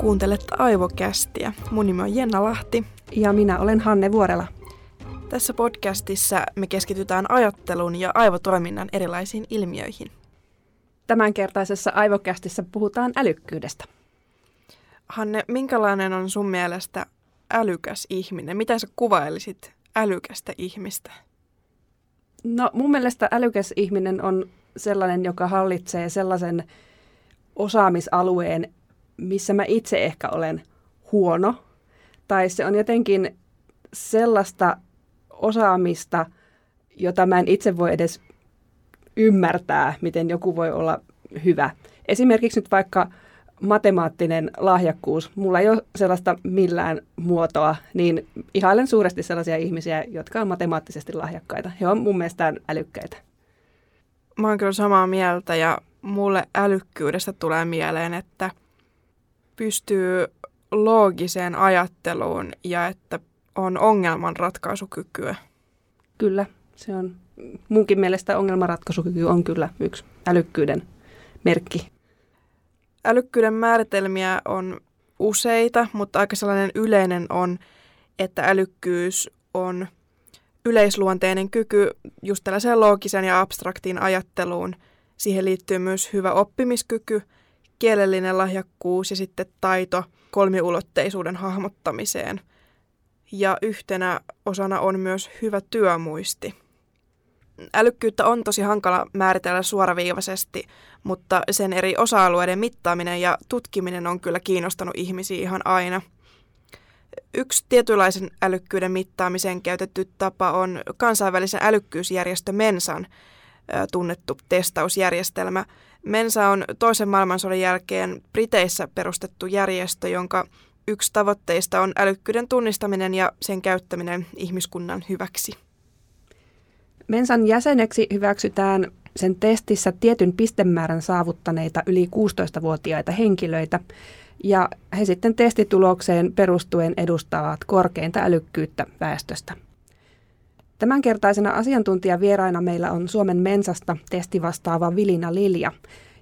Kuuntelet Aivokästiä. Mun nimi on Jenna Lahti. Ja minä olen Hanne Vuorela. Tässä podcastissa me keskitytään ajattelun ja aivotoiminnan erilaisiin ilmiöihin. Tämänkertaisessa Aivokästissä puhutaan älykkyydestä. Hanne, minkälainen on sun mielestä älykäs ihminen? Mitä sä kuvailisit älykästä ihmistä? No mun mielestä älykäs ihminen on sellainen, joka hallitsee sellaisen osaamisalueen, missä mä itse ehkä olen huono. Tai se on jotenkin sellaista osaamista, jota mä en itse voi edes ymmärtää, miten joku voi olla hyvä. Esimerkiksi nyt vaikka matemaattinen lahjakkuus, mulla ei ole sellaista millään muotoa, niin ihailen suuresti sellaisia ihmisiä, jotka on matemaattisesti lahjakkaita. He on mun mielestään älykkäitä. Mä oon kyllä samaa mieltä ja mulle älykkyydestä tulee mieleen, että pystyy loogiseen ajatteluun ja että on ongelmanratkaisukykyä. Kyllä, se on munkin mielestä ongelmanratkaisukyky on kyllä yksi älykkyyden merkki. Älykkyyden määritelmiä on useita, mutta aika sellainen yleinen on, että älykkyys on yleisluonteinen kyky just tällaiseen loogisen ja abstraktiin ajatteluun. Siihen liittyy myös hyvä oppimiskyky, kielellinen lahjakkuus ja sitten taito kolmiulotteisuuden hahmottamiseen. Ja yhtenä osana on myös hyvä työmuisti. Älykkyyttä on tosi hankala määritellä suoraviivaisesti, mutta sen eri osa-alueiden mittaaminen ja tutkiminen on kyllä kiinnostanut ihmisiä ihan aina. Yksi tietynlaisen älykkyyden mittaamiseen käytetty tapa on kansainvälisen älykkyysjärjestö Mensan tunnettu testausjärjestelmä. Mensa on toisen maailmansodan jälkeen Briteissä perustettu järjestö, jonka yksi tavoitteista on älykkyyden tunnistaminen ja sen käyttäminen ihmiskunnan hyväksi. Mensan jäseneksi hyväksytään sen testissä tietyn pistemäärän saavuttaneita yli 16-vuotiaita henkilöitä, ja he sitten testitulokseen perustuen edustavat korkeinta älykkyyttä väestöstä. Tämänkertaisena asiantuntijavieraina meillä on Suomen Mensasta testivastaava Vilina Lilja,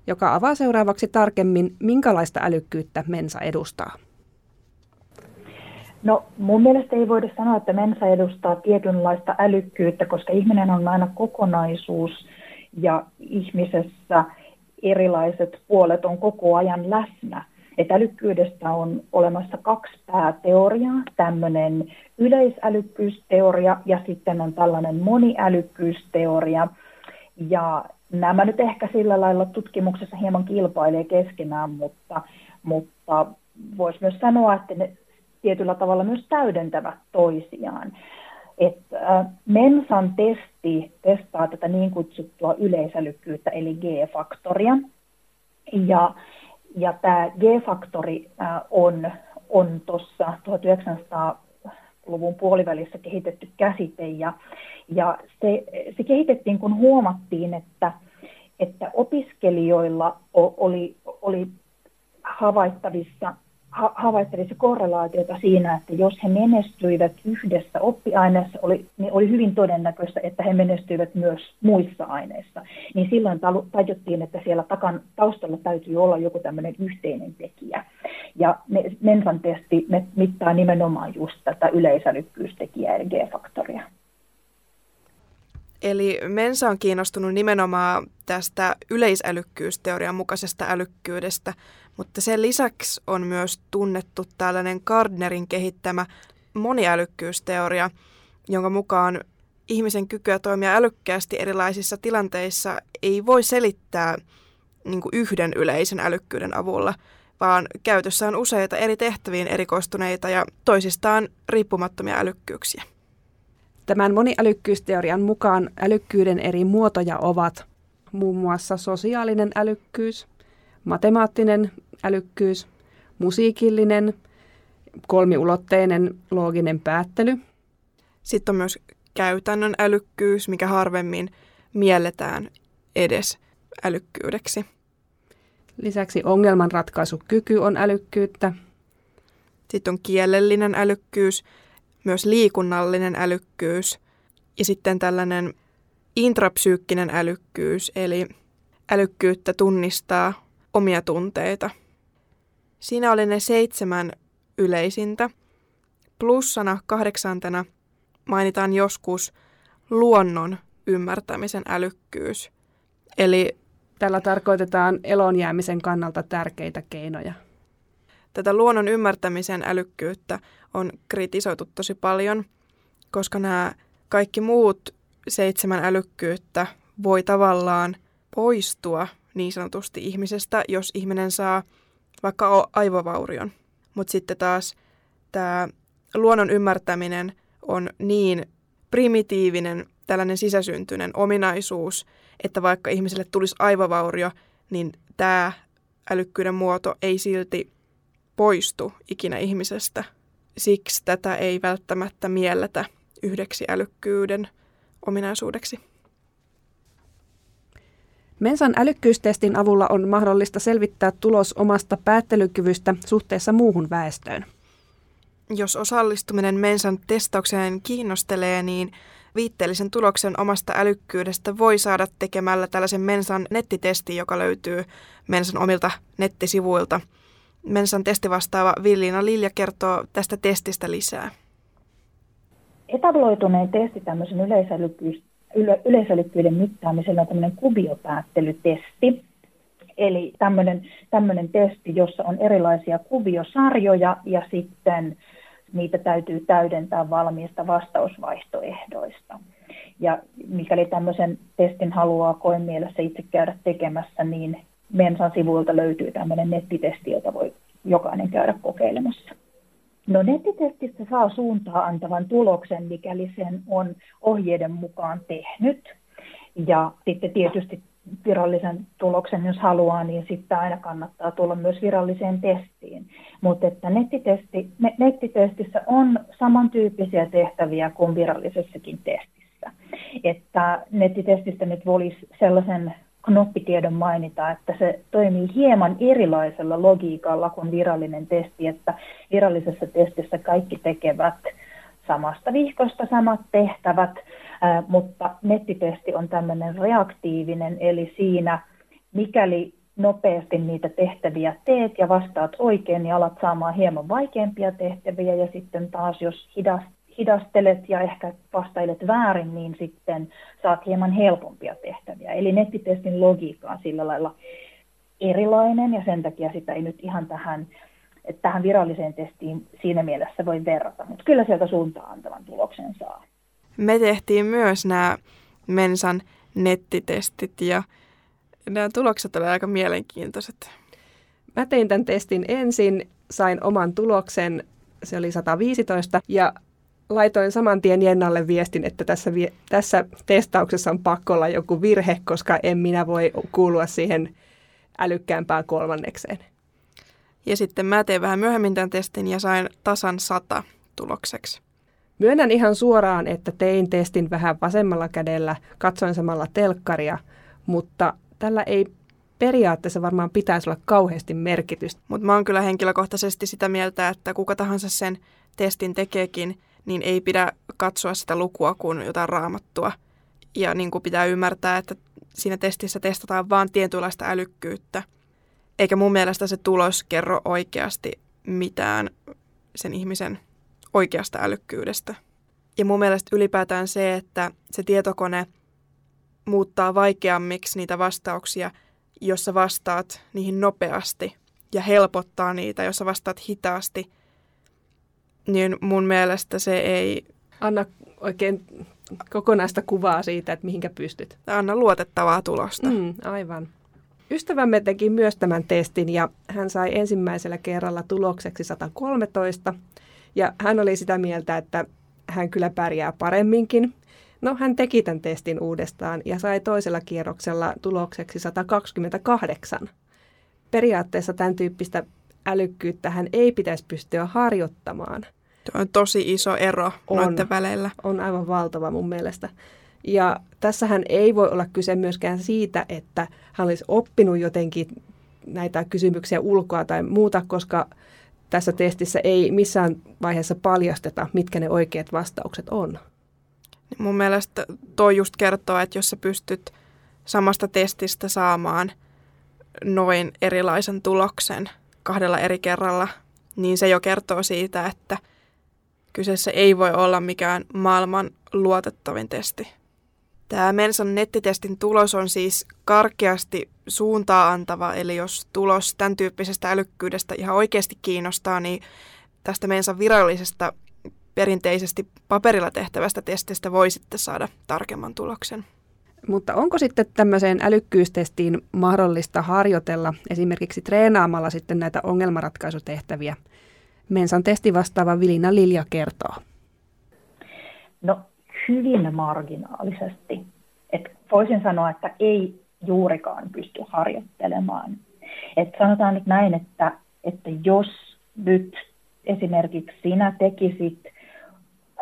joka avaa seuraavaksi tarkemmin, minkälaista älykkyyttä Mensa edustaa. No mun mielestä ei voida sanoa, että mensa edustaa tietynlaista älykkyyttä, koska ihminen on aina kokonaisuus ja ihmisessä erilaiset puolet on koko ajan läsnä. Että älykkyydestä on olemassa kaksi pääteoriaa, tämmöinen yleisälykkyysteoria ja sitten on tällainen moniälykkyysteoria. Ja nämä nyt ehkä sillä lailla tutkimuksessa hieman kilpailee keskenään, mutta, mutta voisi myös sanoa, että ne tietyllä tavalla myös täydentävät toisiaan. Et, äh, Mensan testi testaa tätä niin kutsuttua yleisälykkyyttä, eli G-faktoria. Ja, ja tämä G-faktori on, on tuossa 1900-luvun puolivälissä kehitetty käsite, ja, ja se, se kehitettiin, kun huomattiin, että, että opiskelijoilla oli, oli havaittavissa havaittavissa korrelaatiota siinä, että jos he menestyivät yhdessä oppiaineessa, oli, niin oli hyvin todennäköistä, että he menestyivät myös muissa aineissa. Niin silloin tajuttiin, että siellä takan, taustalla täytyy olla joku tämmöinen yhteinen tekijä. Ja Mensan testi mittaa nimenomaan just tätä yleisälykkyystekijää eli G-faktoria. Eli Mensa on kiinnostunut nimenomaan tästä yleisälykkyysteorian mukaisesta älykkyydestä, mutta sen lisäksi on myös tunnettu tällainen Gardnerin kehittämä moniälykkyysteoria, jonka mukaan ihmisen kykyä toimia älykkäästi erilaisissa tilanteissa ei voi selittää niin yhden yleisen älykkyyden avulla, vaan käytössä on useita eri tehtäviin erikoistuneita ja toisistaan riippumattomia älykkyyksiä. Tämän moniälykkyysteorian mukaan älykkyyden eri muotoja ovat muun muassa sosiaalinen älykkyys, matemaattinen älykkyys, musiikillinen, kolmiulotteinen looginen päättely. Sitten on myös käytännön älykkyys, mikä harvemmin mielletään edes älykkyydeksi. Lisäksi ongelmanratkaisukyky on älykkyyttä. Sitten on kielellinen älykkyys, myös liikunnallinen älykkyys ja sitten tällainen intrapsyykkinen älykkyys, eli älykkyyttä tunnistaa omia tunteita. Siinä oli ne seitsemän yleisintä. Plussana kahdeksantena mainitaan joskus luonnon ymmärtämisen älykkyys. Eli Tällä tarkoitetaan elonjäämisen kannalta tärkeitä keinoja. Tätä luonnon ymmärtämisen älykkyyttä on kritisoitu tosi paljon, koska nämä kaikki muut seitsemän älykkyyttä voi tavallaan poistua niin sanotusti ihmisestä, jos ihminen saa vaikka aivovaurion. Mutta sitten taas tämä luonnon ymmärtäminen on niin primitiivinen, tällainen sisäsyntyinen ominaisuus, että vaikka ihmiselle tulisi aivovaurio, niin tämä älykkyyden muoto ei silti poistu ikinä ihmisestä. Siksi tätä ei välttämättä mielletä yhdeksi älykkyyden ominaisuudeksi. Mensan älykkyystestin avulla on mahdollista selvittää tulos omasta päättelykyvystä suhteessa muuhun väestöön. Jos osallistuminen Mensan testaukseen kiinnostelee, niin viitteellisen tuloksen omasta älykkyydestä voi saada tekemällä tällaisen Mensan nettitesti, joka löytyy Mensan omilta nettisivuilta. Mensan testivastaava Villiina Lilja kertoo tästä testistä lisää. Etabloituneen testi tämmöisen yleisälykkyys, yle, yleisälykkyyden mittaamisella on tämmöinen kubiopäättelytesti. Eli tämmöinen, tämmöinen testi, jossa on erilaisia kuviosarjoja ja sitten niitä täytyy täydentää valmiista vastausvaihtoehdoista. Ja mikäli tämmöisen testin haluaa koen mielessä itse käydä tekemässä, niin Mensan sivuilta löytyy tämmöinen nettitesti, jota voi jokainen käydä kokeilemassa. No nettitestistä saa suuntaa antavan tuloksen, mikäli sen on ohjeiden mukaan tehnyt. Ja sitten tietysti virallisen tuloksen, jos haluaa, niin sitten aina kannattaa tulla myös viralliseen testiin. Mutta että nettitesti, nettitestissä on samantyyppisiä tehtäviä kuin virallisessakin testissä. Että nettitestistä nyt voisi sellaisen knoppitiedon mainita, että se toimii hieman erilaisella logiikalla kuin virallinen testi, että virallisessa testissä kaikki tekevät samasta vihkosta samat tehtävät, mutta nettitesti on tämmöinen reaktiivinen, eli siinä mikäli nopeasti niitä tehtäviä teet ja vastaat oikein, niin alat saamaan hieman vaikeampia tehtäviä ja sitten taas jos hidastelet ja ehkä vastailet väärin, niin sitten saat hieman helpompia tehtäviä. Eli nettitestin logiikka on sillä lailla erilainen ja sen takia sitä ei nyt ihan tähän, tähän viralliseen testiin siinä mielessä voi verrata, mutta kyllä sieltä suuntaan antavan tuloksen saa. Me tehtiin myös nämä Mensan nettitestit ja nämä tulokset olivat aika mielenkiintoiset. Mä tein tämän testin ensin, sain oman tuloksen, se oli 115, ja laitoin saman tien Jennalle viestin, että tässä, vi- tässä testauksessa on pakko olla joku virhe, koska en minä voi kuulua siihen älykkäämpään kolmannekseen. Ja sitten mä tein vähän myöhemmin tämän testin ja sain tasan sata tulokseksi. Myönnän ihan suoraan, että tein testin vähän vasemmalla kädellä, katsoin samalla telkkaria, mutta tällä ei periaatteessa varmaan pitäisi olla kauheasti merkitystä. Mutta mä oon kyllä henkilökohtaisesti sitä mieltä, että kuka tahansa sen testin tekeekin, niin ei pidä katsoa sitä lukua kuin jotain raamattua. Ja niin kuin pitää ymmärtää, että siinä testissä testataan vain tietynlaista älykkyyttä. Eikä mun mielestä se tulos kerro oikeasti mitään sen ihmisen oikeasta älykkyydestä. Ja mun mielestä ylipäätään se, että se tietokone muuttaa vaikeammiksi niitä vastauksia, jossa vastaat niihin nopeasti ja helpottaa niitä, jossa vastaat hitaasti, niin mun mielestä se ei... Anna oikein kokonaista kuvaa siitä, että mihinkä pystyt. Anna luotettavaa tulosta. Mm, aivan. Ystävämme teki myös tämän testin ja hän sai ensimmäisellä kerralla tulokseksi 113 ja hän oli sitä mieltä, että hän kyllä pärjää paremminkin. No hän teki tämän testin uudestaan ja sai toisella kierroksella tulokseksi 128. Periaatteessa tämän tyyppistä älykkyyttä hän ei pitäisi pystyä harjoittamaan. On tosi iso ero on, noiden välillä. On aivan valtava mun mielestä. Ja tässähän ei voi olla kyse myöskään siitä, että hän olisi oppinut jotenkin näitä kysymyksiä ulkoa tai muuta, koska tässä testissä ei missään vaiheessa paljasteta, mitkä ne oikeat vastaukset on. Mun mielestä toi just kertoo, että jos sä pystyt samasta testistä saamaan noin erilaisen tuloksen kahdella eri kerralla, niin se jo kertoo siitä, että kyseessä ei voi olla mikään maailman luotettavin testi. Tämä Mensan nettitestin tulos on siis karkeasti suuntaa antava, eli jos tulos tämän tyyppisestä älykkyydestä ihan oikeasti kiinnostaa, niin tästä Mensan virallisesta perinteisesti paperilla tehtävästä testistä voi sitten saada tarkemman tuloksen. Mutta onko sitten tämmöiseen älykkyystestiin mahdollista harjoitella esimerkiksi treenaamalla sitten näitä ongelmanratkaisutehtäviä? Mensan testi vastaava Vilina Lilja kertoo. No hyvin marginaalisesti. Et voisin sanoa, että ei juurikaan pysty harjoittelemaan. Et sanotaan nyt näin, että, että jos nyt esimerkiksi sinä tekisit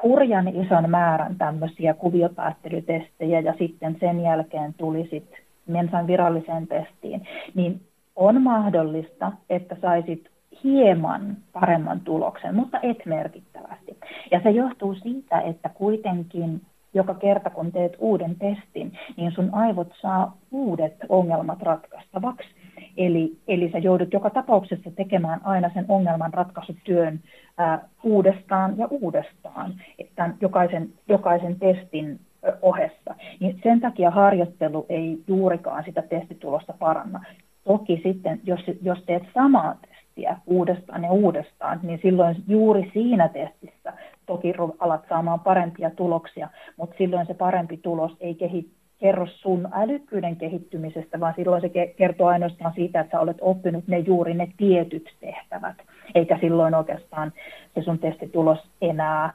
hurjan ison määrän tämmöisiä kuviopäättelytestejä ja sitten sen jälkeen tulisit Mensan viralliseen testiin, niin on mahdollista, että saisit hieman paremman tuloksen, mutta et merkittävästi. Ja se johtuu siitä, että kuitenkin joka kerta kun teet uuden testin, niin sun aivot saa uudet ongelmat ratkaistavaksi. Eli, eli sä joudut joka tapauksessa tekemään aina sen ongelman ratkaisutyön ää, uudestaan ja uudestaan tämän jokaisen, jokaisen testin ohessa. Niin sen takia harjoittelu ei juurikaan sitä testitulosta paranna. Toki sitten, jos, jos teet samaa testiä uudestaan ja uudestaan, niin silloin juuri siinä testissä toki alat saamaan parempia tuloksia, mutta silloin se parempi tulos ei kehity kerro sun älykkyyden kehittymisestä, vaan silloin se kertoo ainoastaan siitä, että sä olet oppinut ne juuri ne tietyt tehtävät, eikä silloin oikeastaan se sun testitulos enää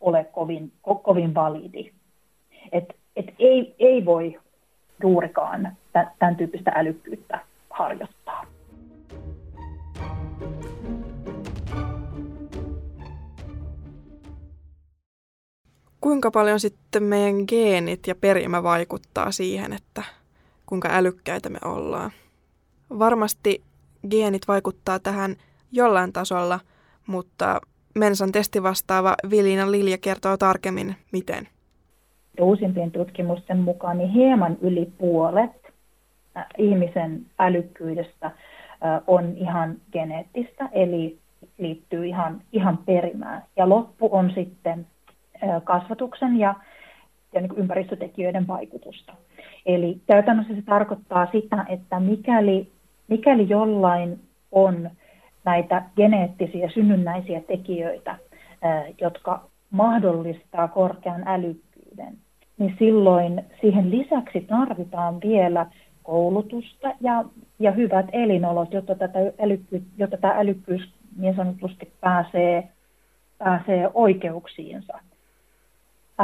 ole kovin, ko, kovin validi. Et, et ei, ei voi juurikaan tämän tyyppistä älykkyyttä harjoittaa. Kuinka paljon sitten meidän geenit ja perimä vaikuttaa siihen, että kuinka älykkäitä me ollaan? Varmasti geenit vaikuttaa tähän jollain tasolla, mutta Mensan testivastaava Vilina Lilja kertoo tarkemmin, miten. Uusimpien tutkimusten mukaan niin hieman yli puolet äh, ihmisen älykkyydestä äh, on ihan geneettistä, eli liittyy ihan, ihan perimään. Ja loppu on sitten kasvatuksen ja, ja niin ympäristötekijöiden vaikutusta. Eli käytännössä se tarkoittaa sitä, että mikäli, mikäli jollain on näitä geneettisiä synnynnäisiä tekijöitä, jotka mahdollistaa korkean älykkyyden, niin silloin siihen lisäksi tarvitaan vielä koulutusta ja, ja hyvät elinolot, jotta, tätä älykky, jotta tämä älykkyys niin sanotusti pääsee, pääsee oikeuksiinsa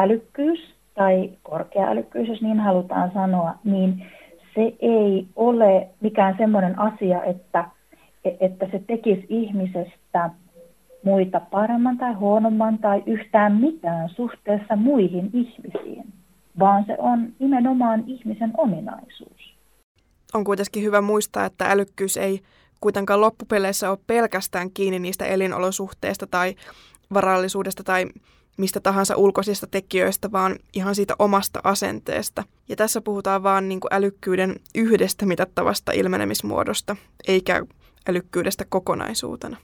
älykkyys tai korkea älykkyys, jos niin halutaan sanoa, niin se ei ole mikään semmoinen asia, että, että se tekisi ihmisestä muita paremman tai huonomman tai yhtään mitään suhteessa muihin ihmisiin, vaan se on nimenomaan ihmisen ominaisuus. On kuitenkin hyvä muistaa, että älykkyys ei kuitenkaan loppupeleissä ole pelkästään kiinni niistä elinolosuhteista tai varallisuudesta tai mistä tahansa ulkoisista tekijöistä, vaan ihan siitä omasta asenteesta. Ja tässä puhutaan vaan niin kuin älykkyyden yhdestä mitattavasta ilmenemismuodosta, eikä älykkyydestä kokonaisuutena.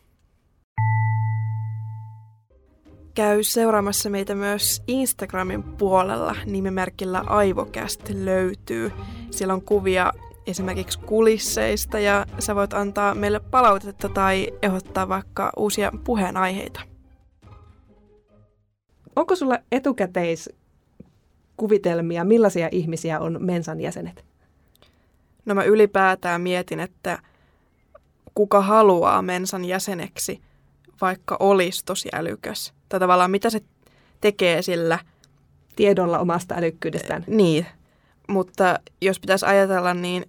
Käy seuraamassa meitä myös Instagramin puolella nimimerkillä Aivokäst löytyy. Siellä on kuvia esimerkiksi kulisseista ja sä voit antaa meille palautetta tai ehdottaa vaikka uusia puheenaiheita. Onko sulla etukäteiskuvitelmia, millaisia ihmisiä on Mensan jäsenet? No mä ylipäätään mietin, että kuka haluaa Mensan jäseneksi, vaikka olisi tosi älykäs. Tai tavallaan mitä se tekee sillä tiedolla omasta älykkyydestään. Niin, mutta jos pitäisi ajatella, niin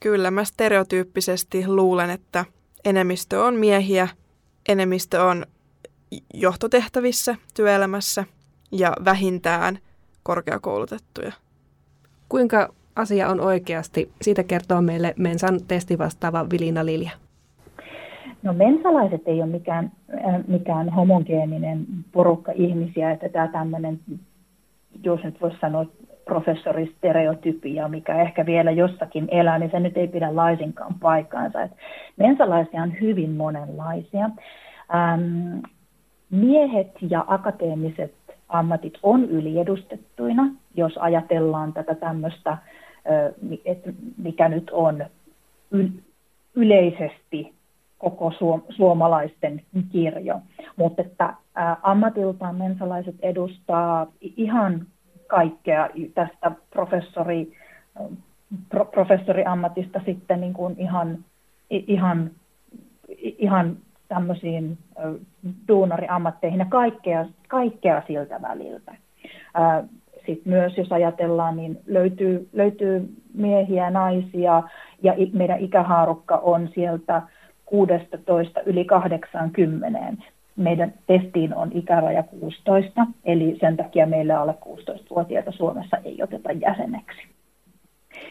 kyllä mä stereotyyppisesti luulen, että enemmistö on miehiä, enemmistö on johtotehtävissä työelämässä ja vähintään korkeakoulutettuja. Kuinka asia on oikeasti? Siitä kertoo meille Mensan testivastaava Vilina Lilja. No mensalaiset ei ole mikään, äh, mikään homogeeninen porukka ihmisiä, että tämä tämmöinen, jos nyt voisi sanoa professoristereotypia, mikä ehkä vielä jossakin elää, niin se nyt ei pidä laisinkaan paikkaansa. Et mensalaisia on hyvin monenlaisia. Ähm, miehet ja akateemiset ammatit on yliedustettuina, jos ajatellaan tätä tämmöistä, että mikä nyt on yleisesti koko suomalaisten kirjo. Mutta että ammatiltaan mensalaiset edustaa ihan kaikkea tästä professori, pro, professoriammatista sitten niin kuin ihan, ihan, ihan tämmöisiin duunariammatteihin ja kaikkea, kaikkea siltä väliltä. Sitten myös, jos ajatellaan, niin löytyy, löytyy miehiä, naisia ja meidän ikähaarukka on sieltä 16 yli 80. Meidän testiin on ikäraja 16, eli sen takia meillä alle 16-vuotiaita Suomessa ei oteta jäseneksi.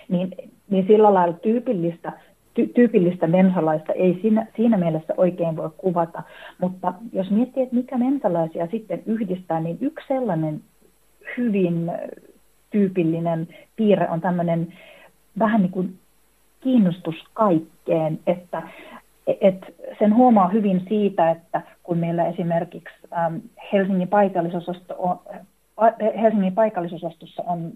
Niin, niin sillä lailla tyypillistä ty- tyypillistä mensalaista ei siinä, siinä mielessä oikein voi kuvata, mutta jos miettii, että mikä mensalaisia sitten yhdistää, niin yksi sellainen hyvin tyypillinen piirre on tämmöinen vähän niin kuin kiinnostus kaikkeen, että et sen huomaa hyvin siitä, että kun meillä esimerkiksi Helsingin paikallisosasto on, Helsingin paikallisosastossa on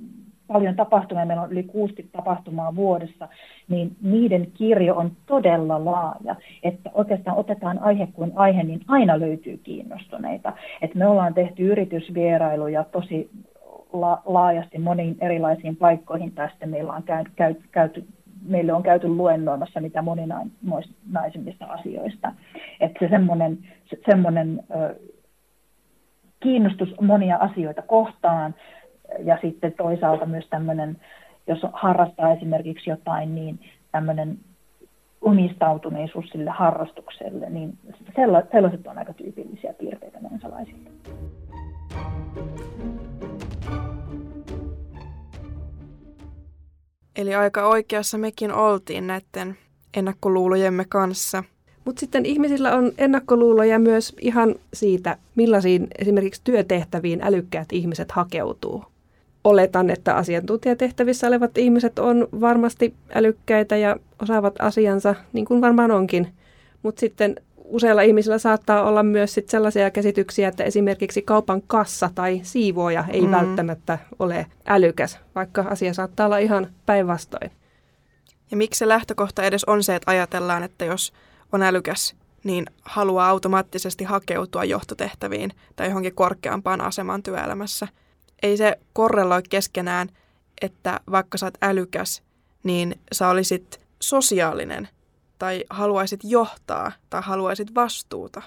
paljon tapahtumia, meillä on yli 60 tapahtumaa vuodessa, niin niiden kirjo on todella laaja. Että oikeastaan otetaan aihe kuin aihe, niin aina löytyy kiinnostuneita. Että me ollaan tehty yritysvierailuja tosi la- laajasti moniin erilaisiin paikkoihin tästä. Meillä on käyty, käyty, käyty meille on käyty luennoimassa mitä moninaisimmista asioista. Että se semmoinen, se, semmoinen ö, kiinnostus monia asioita kohtaan ja sitten toisaalta myös tämmöinen, jos harrastaa esimerkiksi jotain, niin tämmöinen omistautuneisuus sille harrastukselle, niin sellaiset on aika tyypillisiä piirteitä mensalaisille. Eli aika oikeassa mekin oltiin näiden ennakkoluulojemme kanssa. Mutta sitten ihmisillä on ennakkoluuloja myös ihan siitä, millaisiin esimerkiksi työtehtäviin älykkäät ihmiset hakeutuu oletan, että asiantuntijatehtävissä olevat ihmiset on varmasti älykkäitä ja osaavat asiansa, niin kuin varmaan onkin. Mutta sitten useilla ihmisillä saattaa olla myös sit sellaisia käsityksiä, että esimerkiksi kaupan kassa tai siivooja ei mm. välttämättä ole älykäs, vaikka asia saattaa olla ihan päinvastoin. Ja miksi se lähtökohta edes on se, että ajatellaan, että jos on älykäs, niin haluaa automaattisesti hakeutua johtotehtäviin tai johonkin korkeampaan asemaan työelämässä – ei se korreloi keskenään, että vaikka sä oot älykäs, niin sä olisit sosiaalinen tai haluaisit johtaa tai haluaisit vastuuta.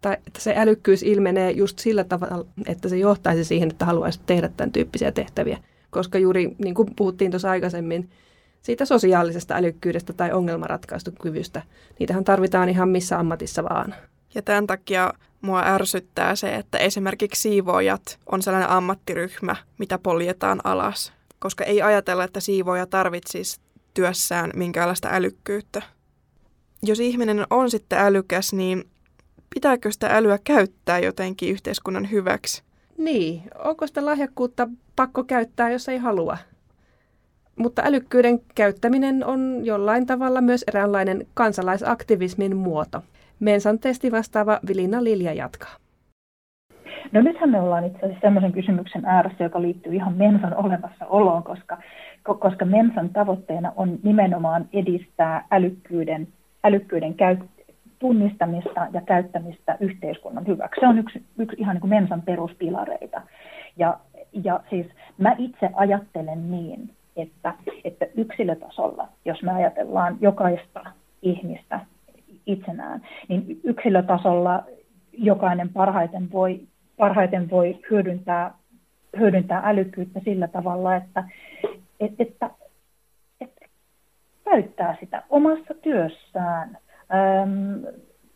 Tai että se älykkyys ilmenee just sillä tavalla, että se johtaisi siihen, että haluaisit tehdä tämän tyyppisiä tehtäviä. Koska juuri niin kuin puhuttiin tuossa aikaisemmin, siitä sosiaalisesta älykkyydestä tai ongelmanratkaisukyvystä, niitähän tarvitaan ihan missä ammatissa vaan. Ja tämän takia mua ärsyttää se, että esimerkiksi siivoojat on sellainen ammattiryhmä, mitä poljetaan alas. Koska ei ajatella, että siivooja tarvitsisi työssään minkäänlaista älykkyyttä. Jos ihminen on sitten älykäs, niin pitääkö sitä älyä käyttää jotenkin yhteiskunnan hyväksi? Niin, onko sitä lahjakkuutta pakko käyttää, jos ei halua? Mutta älykkyyden käyttäminen on jollain tavalla myös eräänlainen kansalaisaktivismin muoto. Mensan testi vastaava Vilina Lilja jatkaa. No nythän me ollaan itse asiassa sellaisen kysymyksen ääressä, joka liittyy ihan Mensan olemassaoloon, koska, koska Mensan tavoitteena on nimenomaan edistää älykkyyden, älykkyyden käyt, tunnistamista ja käyttämistä yhteiskunnan hyväksi. Se on yksi, yksi ihan niin kuin Mensan peruspilareita. Ja, ja siis mä itse ajattelen niin, että, että yksilötasolla, jos me ajatellaan jokaista ihmistä itsenään, niin yksilötasolla jokainen parhaiten voi, parhaiten voi hyödyntää, hyödyntää älykkyyttä sillä tavalla, että, et, että, että käyttää sitä omassa työssään, äm,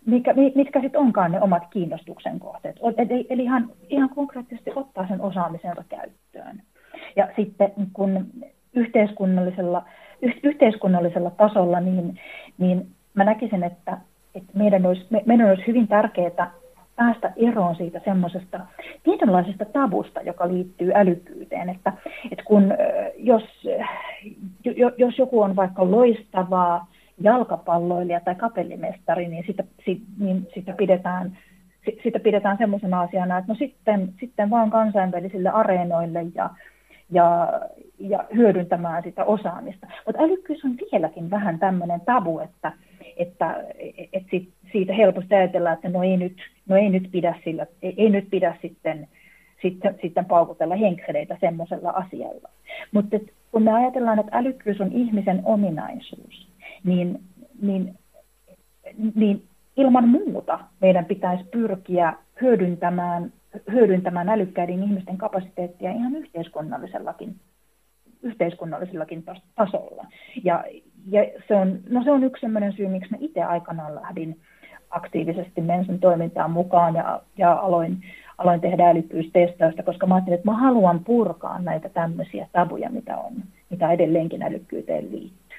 mikä, mitkä sitten onkaan ne omat kiinnostuksen kohteet. Eli, eli ihan, ihan konkreettisesti ottaa sen osaamisensa käyttöön. Ja sitten kun yhteiskunnallisella, yhteiskunnallisella tasolla, niin, niin mä näkisin, että, että meidän, olisi, me, meidän olisi hyvin tärkeää päästä eroon siitä semmoisesta tietynlaisesta tabusta, joka liittyy älykkyyteen. Että, että kun, jos, jos joku on vaikka loistavaa jalkapalloilija tai kapellimestari, niin sitä, niin sitä pidetään sitä pidetään semmoisena asiana, että no sitten, sitten vaan kansainvälisille areenoille ja, ja, ja hyödyntämään sitä osaamista. Mutta älykkyys on vieläkin vähän tämmöinen tabu, että, että, että siitä helposti ajatellaan, että no ei nyt, no ei nyt pidä, sillä, ei, ei nyt pidä sitten, sitten, sitten paukutella henksereitä semmoisella asialla. Mutta kun me ajatellaan, että älykkyys on ihmisen ominaisuus, niin, niin, niin ilman muuta meidän pitäisi pyrkiä hyödyntämään, hyödyntämään älykkäiden ihmisten kapasiteettia ihan yhteiskunnallisellakin, yhteiskunnallisellakin tasolla. Ja, ja se, on, no se on yksi sellainen syy, miksi mä itse aikanaan lähdin aktiivisesti Mensen toimintaan mukaan ja, ja aloin, aloin tehdä älykkyystestausta, koska mä ajattelin, että mä haluan purkaa näitä tämmöisiä tabuja, mitä on, mitä edelleenkin älykkyyteen liittyy.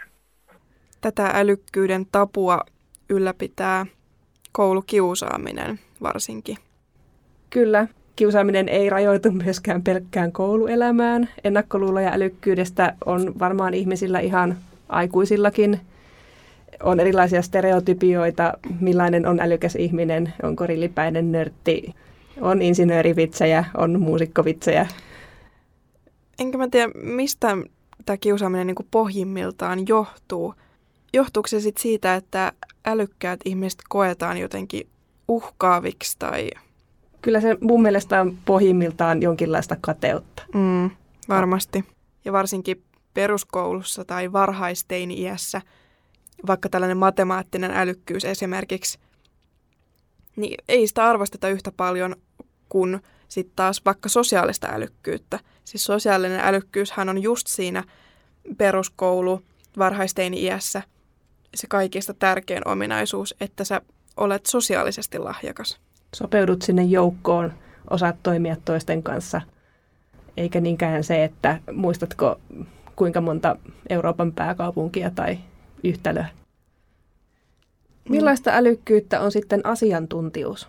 Tätä älykkyyden tapua ylläpitää koulukiusaaminen varsinkin. Kyllä, kiusaaminen ei rajoitu myöskään pelkkään kouluelämään. Ennakkoluuloja älykkyydestä on varmaan ihmisillä ihan aikuisillakin. On erilaisia stereotypioita, millainen on älykäs ihminen, onko rillipäinen nörtti, on insinöörivitsejä, on muusikkovitsejä. Enkä mä tiedä, mistä tämä kiusaaminen niin pohjimmiltaan johtuu. Johtuuko se sit siitä, että älykkäät ihmiset koetaan jotenkin uhkaaviksi tai... Kyllä se mun mielestä on pohjimmiltaan jonkinlaista kateutta. Mm, varmasti. Ja varsinkin peruskoulussa tai varhaisteini-iässä, vaikka tällainen matemaattinen älykkyys esimerkiksi, niin ei sitä arvosteta yhtä paljon kuin sitten taas vaikka sosiaalista älykkyyttä. Siis sosiaalinen älykkyyshän on just siinä peruskoulu varhaisteini-iässä – se kaikista tärkein ominaisuus, että sä olet sosiaalisesti lahjakas. Sopeudut sinne joukkoon, osaat toimia toisten kanssa, eikä niinkään se, että muistatko kuinka monta Euroopan pääkaupunkia tai yhtälöä. Millaista älykkyyttä on sitten asiantuntijuus?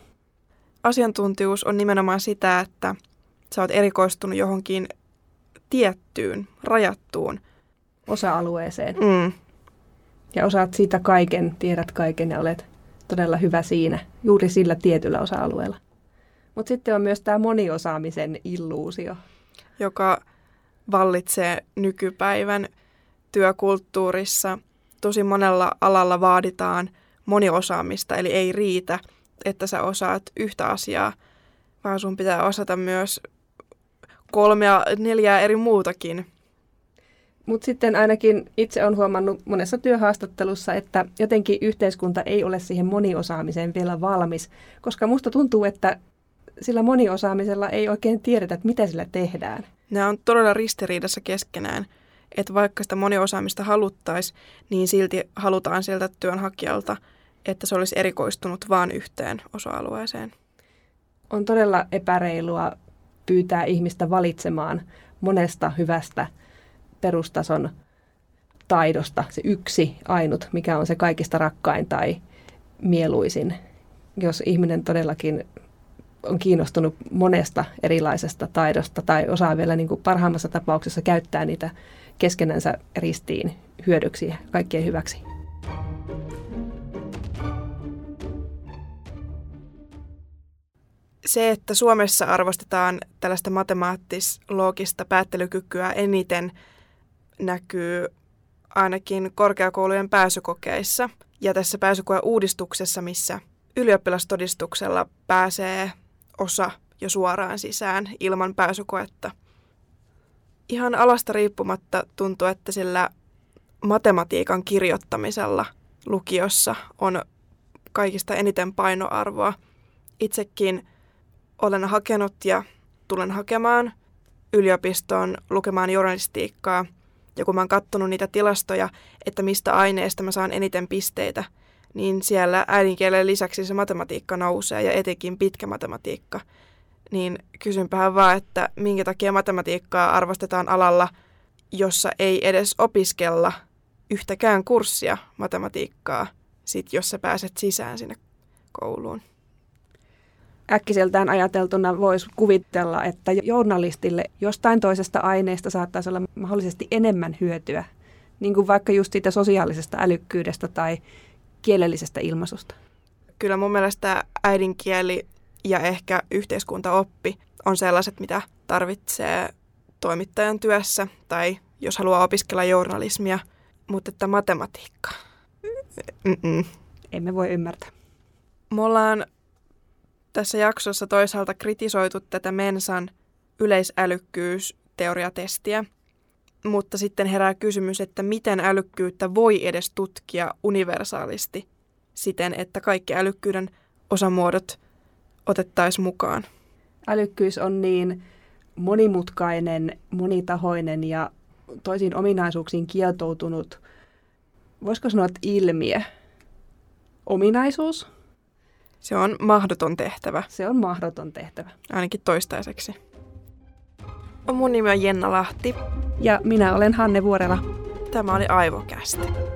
Asiantuntijuus on nimenomaan sitä, että sä oot erikoistunut johonkin tiettyyn, rajattuun osa-alueeseen. Mm, ja osaat siitä kaiken, tiedät kaiken ja olet todella hyvä siinä, juuri sillä tietyllä osa-alueella. Mutta sitten on myös tämä moniosaamisen illuusio. Joka vallitsee nykypäivän työkulttuurissa. Tosi monella alalla vaaditaan moniosaamista, eli ei riitä, että sä osaat yhtä asiaa, vaan sun pitää osata myös kolmea, neljää eri muutakin mutta sitten ainakin itse olen huomannut monessa työhaastattelussa, että jotenkin yhteiskunta ei ole siihen moniosaamiseen vielä valmis, koska musta tuntuu, että sillä moniosaamisella ei oikein tiedetä, että mitä sillä tehdään. Nämä on todella ristiriidassa keskenään, että vaikka sitä moniosaamista haluttaisiin, niin silti halutaan sieltä työnhakijalta, että se olisi erikoistunut vain yhteen osa-alueeseen. On todella epäreilua pyytää ihmistä valitsemaan monesta hyvästä perustason taidosta se yksi ainut, mikä on se kaikista rakkain tai mieluisin. Jos ihminen todellakin on kiinnostunut monesta erilaisesta taidosta tai osaa vielä niin kuin parhaimmassa tapauksessa käyttää niitä keskenänsä ristiin hyödyksi kaikkien hyväksi. Se, että Suomessa arvostetaan tällaista matemaattis-loogista päättelykykyä eniten – näkyy ainakin korkeakoulujen pääsykokeissa ja tässä pääsykoe-uudistuksessa, missä ylioppilastodistuksella pääsee osa jo suoraan sisään ilman pääsykoetta. Ihan alasta riippumatta tuntuu, että sillä matematiikan kirjoittamisella lukiossa on kaikista eniten painoarvoa. Itsekin olen hakenut ja tulen hakemaan yliopistoon lukemaan journalistiikkaa – ja kun mä oon katsonut niitä tilastoja, että mistä aineesta mä saan eniten pisteitä, niin siellä äidinkielen lisäksi se matematiikka nousee ja etenkin pitkä matematiikka. Niin kysynpähän vaan, että minkä takia matematiikkaa arvostetaan alalla, jossa ei edes opiskella yhtäkään kurssia matematiikkaa, sit jos sä pääset sisään sinne kouluun. äkkiseltään ajateltuna voisi kuvitella, että journalistille jostain toisesta aineesta saattaisi olla mahdollisesti enemmän hyötyä, niin kuin vaikka just siitä sosiaalisesta älykkyydestä tai kielellisestä ilmaisusta. Kyllä mun mielestä äidinkieli ja ehkä yhteiskuntaoppi on sellaiset, mitä tarvitsee toimittajan työssä tai jos haluaa opiskella journalismia, mutta että matematiikka. Mm-mm. Emme voi ymmärtää. Me ollaan tässä jaksossa toisaalta kritisoitu tätä Mensan yleisälykkyys-teoriatestiä, mutta sitten herää kysymys, että miten älykkyyttä voi edes tutkia universaalisti siten, että kaikki älykkyyden osamuodot otettaisiin mukaan. Älykkyys on niin monimutkainen, monitahoinen ja toisiin ominaisuuksiin kietoutunut, voisiko sanoa, että ilmiö, ominaisuus. Se on mahdoton tehtävä. Se on mahdoton tehtävä. Ainakin toistaiseksi. Mun nimi on Jenna Lahti. Ja minä olen Hanne Vuorela. Tämä oli Aivokästi.